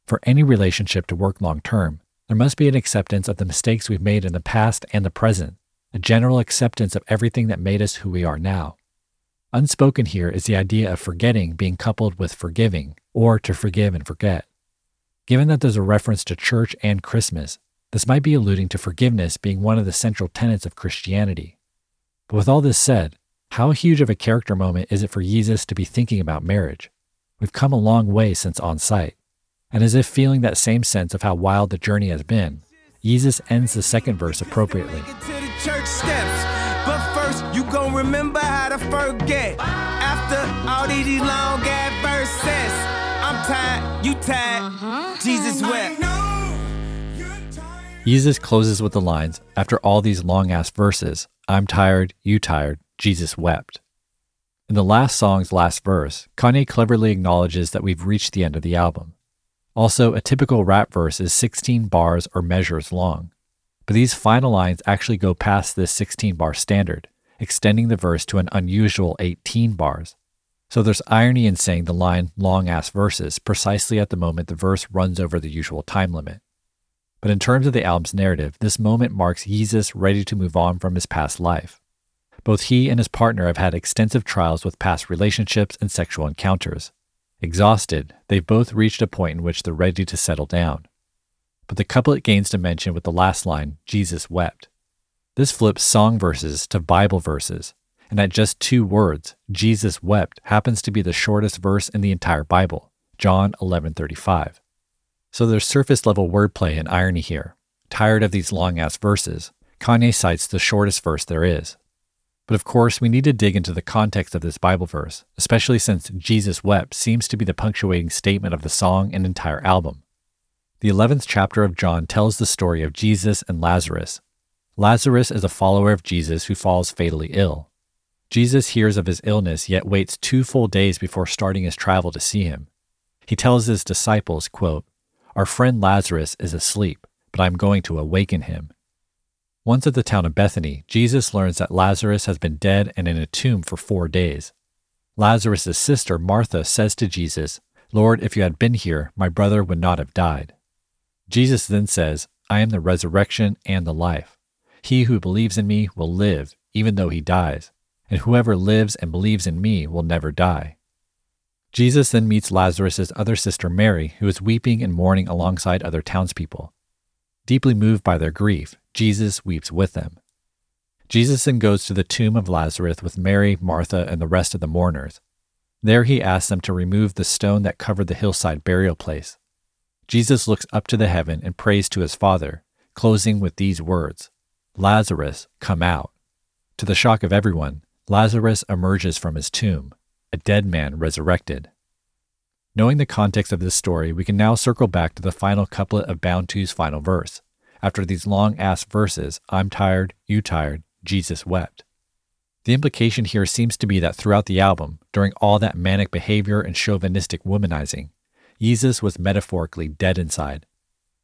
For any relationship to work long term, there must be an acceptance of the mistakes we've made in the past and the present, a general acceptance of everything that made us who we are now. Unspoken here is the idea of forgetting being coupled with forgiving, or to forgive and forget. Given that there's a reference to church and Christmas, this might be alluding to forgiveness being one of the central tenets of Christianity. But with all this said, how huge of a character moment is it for Yeezus to be thinking about marriage? We've come a long way since On Sight. And as if feeling that same sense of how wild the journey has been, Yeezus ends the second verse appropriately.
church steps. But first, you gon' remember how to forget. After all these long ass verses, I'm tired, you tired. Uh-huh. Jesus wept.
Yeezus closes with the lines After all these long ass verses, I'm tired, you tired, Jesus wept. In the last song's last verse, Kanye cleverly acknowledges that we've reached the end of the album. Also, a typical rap verse is 16 bars or measures long. But these final lines actually go past this 16 bar standard, extending the verse to an unusual 18 bars. So there's irony in saying the line long ass verses precisely at the moment the verse runs over the usual time limit. But in terms of the album's narrative, this moment marks Yeezus ready to move on from his past life. Both he and his partner have had extensive trials with past relationships and sexual encounters. Exhausted, they've both reached a point in which they're ready to settle down. But the couplet gains dimension with the last line, Jesus wept. This flips song verses to Bible verses, and at just two words, Jesus wept happens to be the shortest verse in the entire Bible, John 11:35. So there's surface level wordplay and irony here. Tired of these long ass verses, Kanye cites the shortest verse there is. But of course, we need to dig into the context of this Bible verse, especially since Jesus wept seems to be the punctuating statement of the song and entire album. The 11th chapter of John tells the story of Jesus and Lazarus. Lazarus is a follower of Jesus who falls fatally ill. Jesus hears of his illness yet waits two full days before starting his travel to see him. He tells his disciples, quote, Our friend Lazarus is asleep, but I'm going to awaken him. Once at the town of Bethany, Jesus learns that Lazarus has been dead and in a tomb for four days. Lazarus' sister, Martha, says to Jesus, Lord, if you had been here, my brother would not have died. Jesus then says, I am the resurrection and the life. He who believes in me will live, even though he dies, and whoever lives and believes in me will never die. Jesus then meets Lazarus' other sister Mary, who is weeping and mourning alongside other townspeople. Deeply moved by their grief, Jesus weeps with them. Jesus then goes to the tomb of Lazarus with Mary, Martha, and the rest of the mourners. There he asks them to remove the stone that covered the hillside burial place. Jesus looks up to the heaven and prays to his Father, closing with these words Lazarus, come out. To the shock of everyone, Lazarus emerges from his tomb, a dead man resurrected. Knowing the context of this story, we can now circle back to the final couplet of Bound 2's final verse. After these long ass verses, I'm tired, you tired, Jesus wept. The implication here seems to be that throughout the album, during all that manic behavior and chauvinistic womanizing, Yeezus was metaphorically dead inside.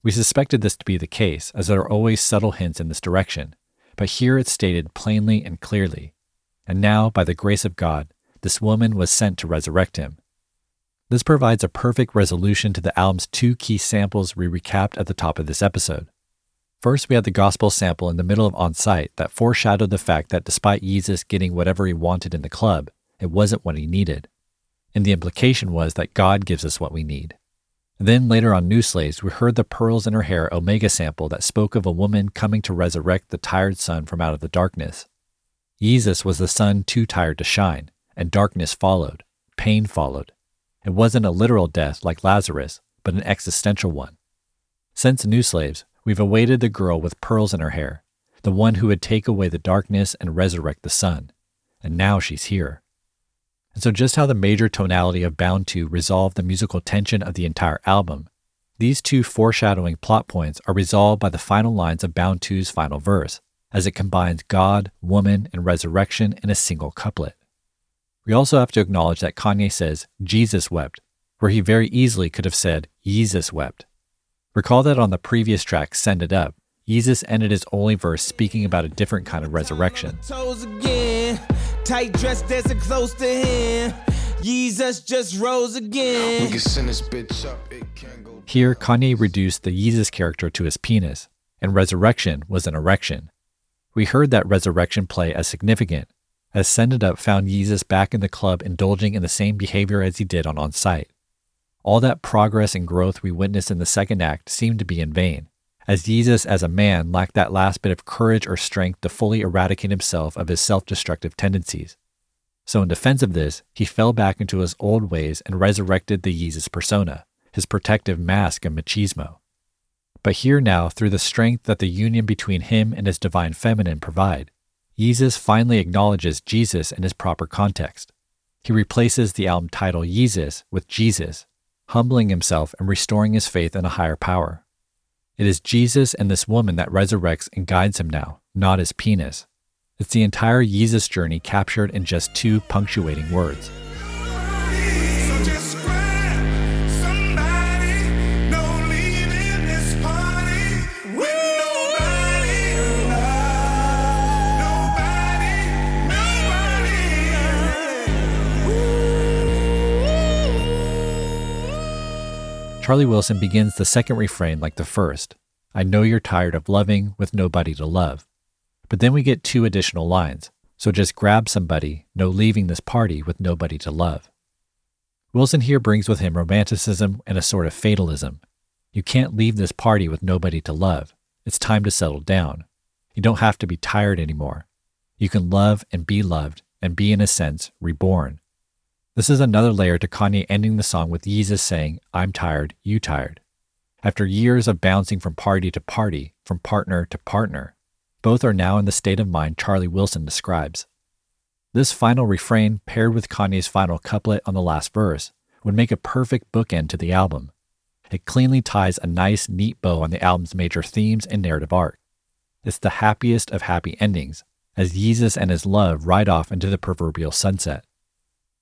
We suspected this to be the case, as there are always subtle hints in this direction, but here it's stated plainly and clearly. And now, by the grace of God, this woman was sent to resurrect him. This provides a perfect resolution to the album's two key samples we recapped at the top of this episode. First, we had the gospel sample in the middle of On Sight that foreshadowed the fact that despite Yeezus getting whatever he wanted in the club, it wasn't what he needed. And the implication was that God gives us what we need. Then later on New Slaves, we heard the Pearls in Her Hair Omega sample that spoke of a woman coming to resurrect the tired sun from out of the darkness. Yeezus was the sun too tired to shine, and darkness followed, pain followed. It wasn't a literal death like Lazarus, but an existential one. Since New Slaves, we've awaited the girl with pearls in her hair, the one who would take away the darkness and resurrect the sun. And now she's here. And so, just how the major tonality of Bound 2 resolved the musical tension of the entire album, these two foreshadowing plot points are resolved by the final lines of Bound 2's final verse, as it combines God, woman, and resurrection in a single couplet. We also have to acknowledge that Kanye says Jesus wept, where he very easily could have said Yeezus wept. Recall that on the previous track, Send It Up, Yeezus ended his only verse speaking about a different kind of resurrection.
Toes again, tight dress dancing close to him. Yeezus just rose again.
We can send this bitch up, it can go.
Here, Kanye reduced the Yeezus character to his penis, and resurrection was an erection. We heard that resurrection play as significant, as Send Up found Yeezus back in the club indulging in the same behavior as he did on On Sight. All that progress and growth we witnessed in the second act seemed to be in vain, as Jesus as a man lacked that last bit of courage or strength to fully eradicate himself of his self destructive tendencies. So, in defense of this, he fell back into his old ways and resurrected the Yeezus persona, his protective mask of machismo. But here now, through the strength that the union between him and his divine feminine provide, Yeezus finally acknowledges Jesus in his proper context. He replaces the album title Yeezus with Jesus, humbling himself and restoring his faith in a higher power. It is Jesus and this woman that resurrects and guides him now, not his penis. It's the entire Yeezus journey captured in just two punctuating words. Charlie Wilson begins the second refrain like the first I know you're tired of loving with nobody to love. But then we get two additional lines. So just grab somebody, no leaving this party with nobody to love. Wilson here brings with him romanticism and a sort of fatalism. You can't leave this party with nobody to love. It's time to settle down. You don't have to be tired anymore. You can love and be loved and be, in a sense, reborn. This is another layer to Kanye ending the song with Yeezus saying, I'm tired, you tired. After years of bouncing from party to party, from partner to partner, both are now in the state of mind Charlie Wilson describes. This final refrain, paired with Kanye's final couplet on the last verse, would make a perfect bookend to the album. It cleanly ties a nice, neat bow on the album's major themes and narrative arc. It's the happiest of happy endings, as Yeezus and his love ride off into the proverbial sunset.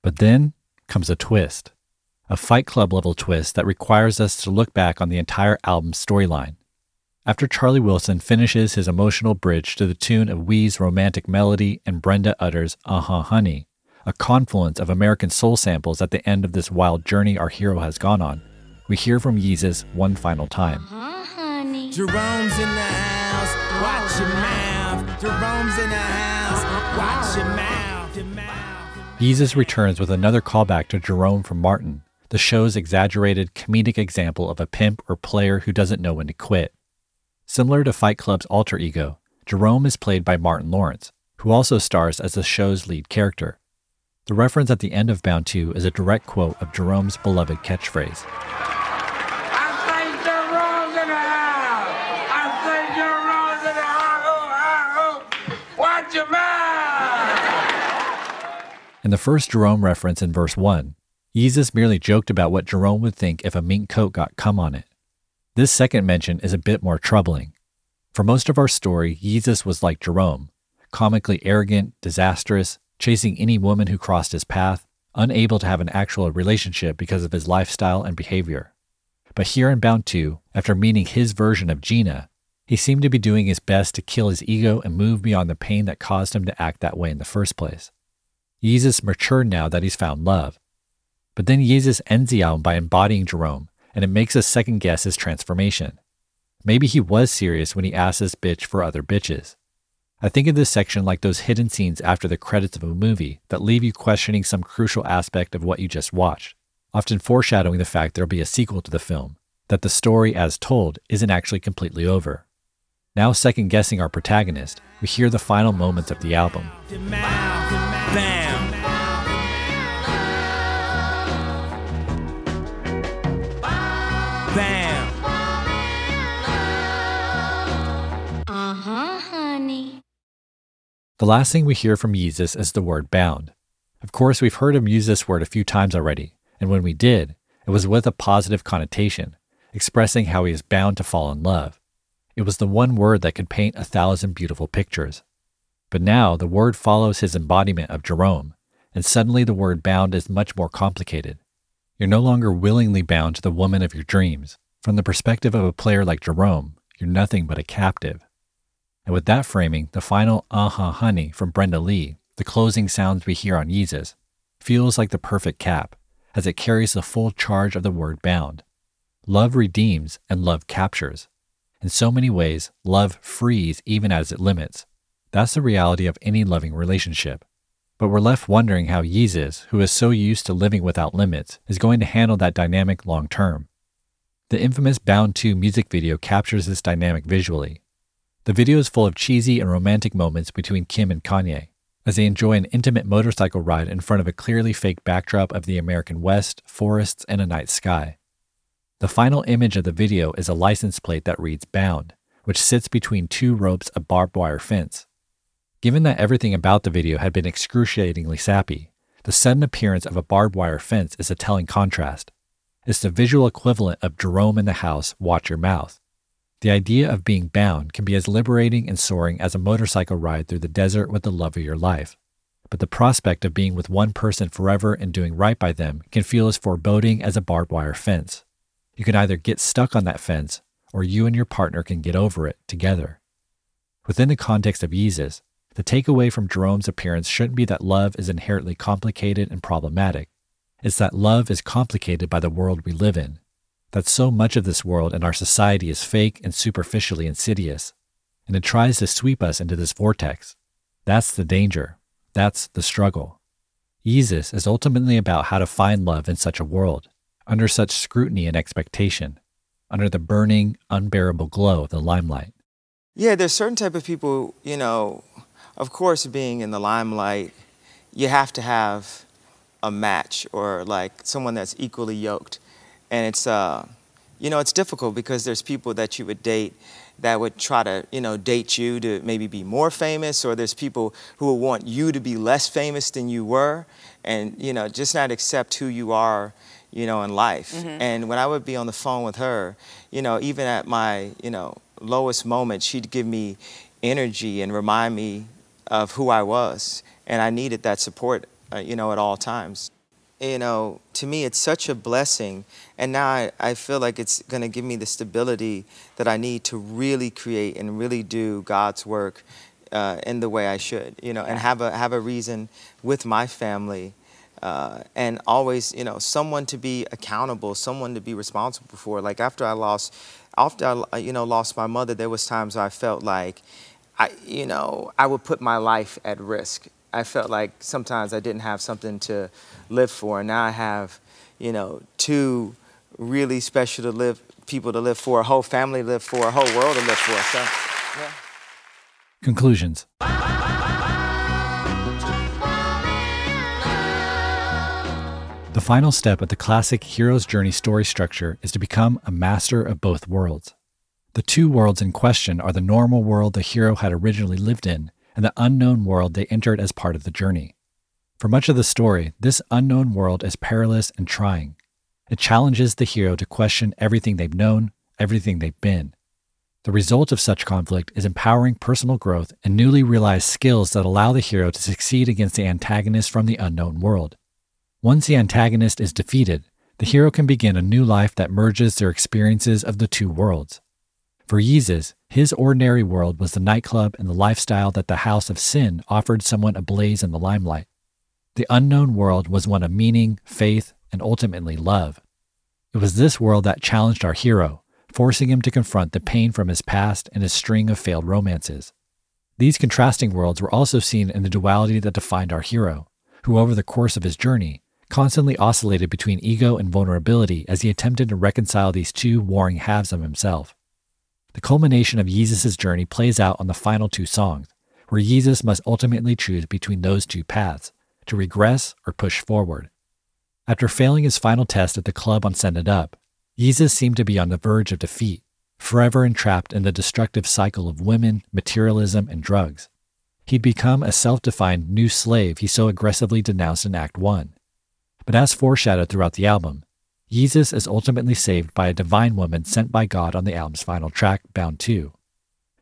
But then comes a twist, a Fight Club level twist that requires us to look back on the entire album's storyline. After Charlie Wilson finishes his emotional bridge to the tune of Wee's romantic melody and Brenda utters Uh huh, honey, a confluence of American soul samples at the end of this wild journey our hero has gone on, we hear from Yeezus one final time.
Jerome's in the house, watch your mouth. Jerome's in the house,
Yeezus returns with another callback to Jerome from Martin, the show's exaggerated comedic example of a pimp or player who doesn't know when to quit. Similar to Fight Club's alter ego, Jerome is played by Martin Lawrence, who also stars as the show's lead character. The reference at the end of Bound 2 is a direct quote of Jerome's beloved catchphrase.
The
first Jerome reference in verse 1, Yeezus merely joked about what Jerome would think if a mink coat got cum on it. This second mention is a bit more troubling. For most of our story, Yeezus was like Jerome, comically arrogant, disastrous, chasing any woman who crossed his path, unable to have an actual relationship because of his lifestyle and behavior. But here in Bound 2, after meeting his version of Gina, he seemed to be doing his best to kill his ego and move beyond the pain that caused him to act that way in the first place. Yeezus matured now that he's found love. But then Yeezus ends the album by embodying Jerome, and it makes us second guess his transformation. Maybe he was serious when he asked this bitch for other bitches. I think of this section like those hidden scenes after the credits of a movie that leave you questioning some crucial aspect of what you just watched, often foreshadowing the fact there'll be a sequel to the film, that the story as told isn't actually completely over. Now, second guessing our protagonist, we hear the final moments of the album.
Bam.
The last thing we hear from Yeezus is the word bound. Of course, we've heard him use this word a few times already, and when we did, it was with a positive connotation, expressing how he is bound to fall in love. It was the one word that could paint a thousand beautiful pictures. But now the word follows his embodiment of Jerome, and suddenly the word bound is much more complicated. You're no longer willingly bound to the woman of your dreams. From the perspective of a player like Jerome, you're nothing but a captive. And with that framing, the final uh huh honey from Brenda Lee, the closing sounds we hear on Yeezus, feels like the perfect cap, as it carries the full charge of the word bound. Love redeems and love captures. In so many ways, love frees even as it limits. That's the reality of any loving relationship. But we're left wondering how Yeezus, who is so used to living without limits, is going to handle that dynamic long term. The infamous Bound 2 music video captures this dynamic visually. The video is full of cheesy and romantic moments between Kim and Kanye, as they enjoy an intimate motorcycle ride in front of a clearly fake backdrop of the American West, forests, and a night sky. The final image of the video is a license plate that reads Bound, which sits between two ropes of barbed wire fence. Given that everything about the video had been excruciatingly sappy, the sudden appearance of a barbed wire fence is a telling contrast. It's the visual equivalent of Jerome in the house, watch your mouth. The idea of being bound can be as liberating and soaring as a motorcycle ride through the desert with the love of your life. But the prospect of being with one person forever and doing right by them can feel as foreboding as a barbed wire fence. You can either get stuck on that fence, or you and your partner can get over it together. Within the context of Yeezus, the takeaway from Jerome's appearance shouldn't be that love is inherently complicated and problematic. It's that love is complicated by the world we live in, that so much of this world and our society is fake and superficially insidious, and it tries to sweep us into this vortex. That's the danger. That's the struggle. Yeezus is ultimately about how to find love in such a world, under such scrutiny and expectation, under the burning, unbearable glow of the limelight.
Yeah, there's certain type of people, you know, of course, being in the limelight, you have to have a match or like someone that's equally yoked. And it's, uh, you know, it's difficult because there's people that you would date that would try to, you know, date you to maybe be more famous, or there's people who will want you to be less famous than you were, and, you know, just not accept who you are, you know, in life.
Mhm.
And when I would be on the phone with her, you know, even at my, you know, lowest moment, she'd give me energy and remind me of who I was. And I needed that support, uh, you know, at all times. You know, to me, it's such a blessing. And now I, I feel like it's going to give me the stability that I need to really create and really do God's work uh, in the way I should, you know, and have a, have a reason with my family. Uh, and always, you know, someone to be accountable, someone to be responsible for. Like after I lost, after I, you know, lost my mother, there was times I felt like, I, you know, I would put my life at risk. I felt like sometimes I didn't have something to live for, and now I have, you know, two really special to live people to live for, a whole family to live for, a whole world to live for. So, yeah.
Conclusions The final step of the classic hero's journey story structure is to become a master of both worlds. The two worlds in question are the normal world the hero had originally lived in and the unknown world they entered as part of the journey. For much of the story, this unknown world is perilous and trying. It challenges the hero to question everything they've known, everything they've been. The result of such conflict is empowering personal growth and newly realized skills that allow the hero to succeed against the antagonist from the unknown world. Once the antagonist is defeated, the hero can begin a new life that merges their experiences of the two worlds. For Yeezus, his ordinary world was the nightclub and the lifestyle that the house of sin offered someone ablaze in the limelight. The unknown world was one of meaning, faith, and ultimately love. It was this world that challenged our hero, forcing him to confront the pain from his past and his string of failed romances. These contrasting worlds were also seen in the duality that defined our hero, who over the course of his journey constantly oscillated between ego and vulnerability as he attempted to reconcile these two warring halves of himself. The culmination of Yeezus' journey plays out on the final two songs, where Yeezus must ultimately choose between those two paths to regress or push forward. After failing his final test at the club on Send It Up, Yeezus seemed to be on the verge of defeat, forever entrapped in the destructive cycle of women, materialism, and drugs. He'd become a self defined new slave he so aggressively denounced in Act 1. But as foreshadowed throughout the album, Yeezus is ultimately saved by a divine woman sent by God on the album's final track, Bound 2.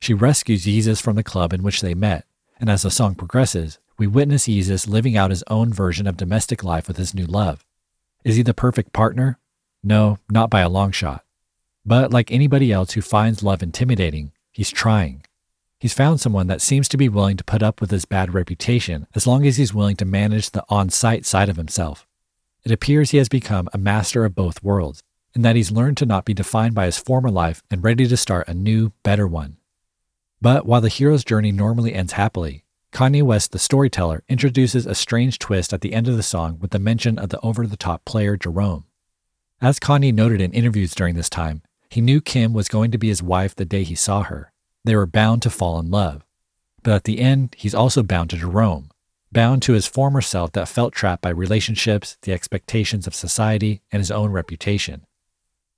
She rescues Yeezus from the club in which they met, and as the song progresses, we witness Yeezus living out his own version of domestic life with his new love. Is he the perfect partner? No, not by a long shot. But like anybody else who finds love intimidating, he's trying. He's found someone that seems to be willing to put up with his bad reputation as long as he's willing to manage the On Sight side of himself. It appears he has become a master of both worlds, and that he's learned to not be defined by his former life and ready to start a new, better one. But while the hero's journey normally ends happily, Kanye West, the storyteller, introduces a strange twist at the end of the song with the mention of the over the top player Jerome. As Kanye noted in interviews during this time, he knew Kim was going to be his wife the day he saw her. They were bound to fall in love. But at the end, he's also bound to Jerome, bound to his former self that felt trapped by relationships, the expectations of society, and his own reputation.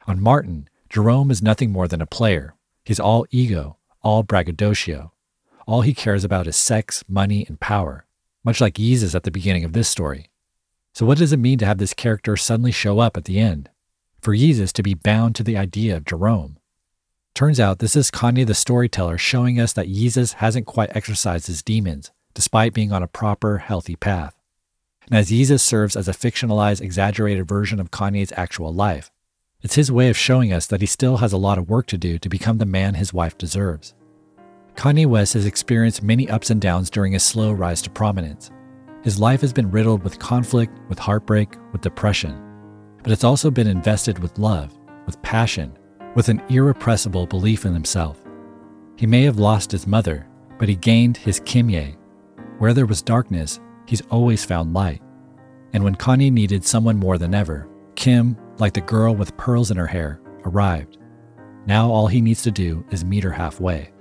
On Martin, Jerome is nothing more than a player. He's all ego, all braggadocio. All he cares about is sex, money, and power, much like Yeezus at the beginning of this story. So, what does it mean to have this character suddenly show up at the end? For Yeezus to be bound to the idea of Jerome? Turns out this is Kanye the storyteller showing us that Yeezus hasn't quite exorcised his demons, despite being on a proper, healthy path. As serves as a fictionalized, exaggerated version of Kanye's actual life, it's his way of showing us that he still has a lot of work to do to become the man his wife deserves. Kanye West has experienced many ups and downs during his slow rise to prominence. His life has been riddled with conflict, with heartbreak, with depression. But it's also been invested with love, with passion, with an irrepressible belief in himself. He may have lost his mother, but he gained his Kimye. Where there was darkness, he's always found light. And when Kanye needed someone more than ever, Kim, like the girl with pearls in her hair, arrived. Now all he needs to do is meet her halfway.